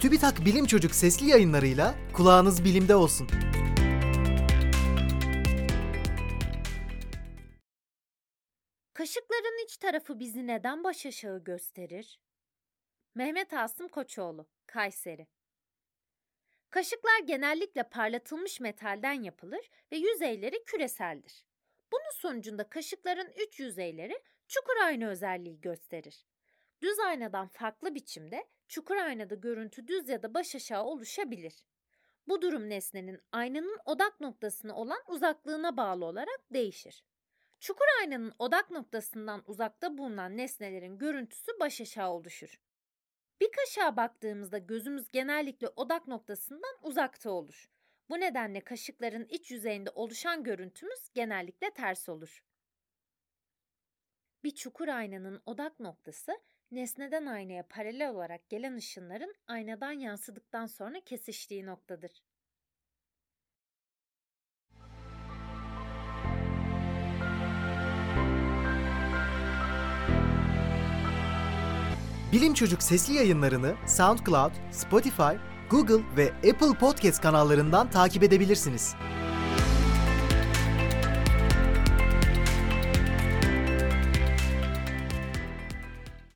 TÜBİTAK Bilim Çocuk sesli yayınlarıyla kulağınız bilimde olsun. Kaşıkların iç tarafı bizi neden baş aşağı gösterir? Mehmet Asım Koçoğlu, Kayseri. Kaşıklar genellikle parlatılmış metalden yapılır ve yüzeyleri küreseldir. Bunun sonucunda kaşıkların üç yüzeyleri çukur ayna özelliği gösterir. Düz aynadan farklı biçimde çukur aynada görüntü düz ya da baş aşağı oluşabilir. Bu durum nesnenin aynanın odak noktasına olan uzaklığına bağlı olarak değişir. Çukur aynanın odak noktasından uzakta bulunan nesnelerin görüntüsü baş aşağı oluşur. Bir kaşığa baktığımızda gözümüz genellikle odak noktasından uzakta olur. Bu nedenle kaşıkların iç yüzeyinde oluşan görüntümüz genellikle ters olur. Bir çukur aynanın odak noktası nesneden aynaya paralel olarak gelen ışınların aynadan yansıdıktan sonra kesiştiği noktadır. Bilim Çocuk sesli yayınlarını SoundCloud, Spotify, Google ve Apple Podcast kanallarından takip edebilirsiniz.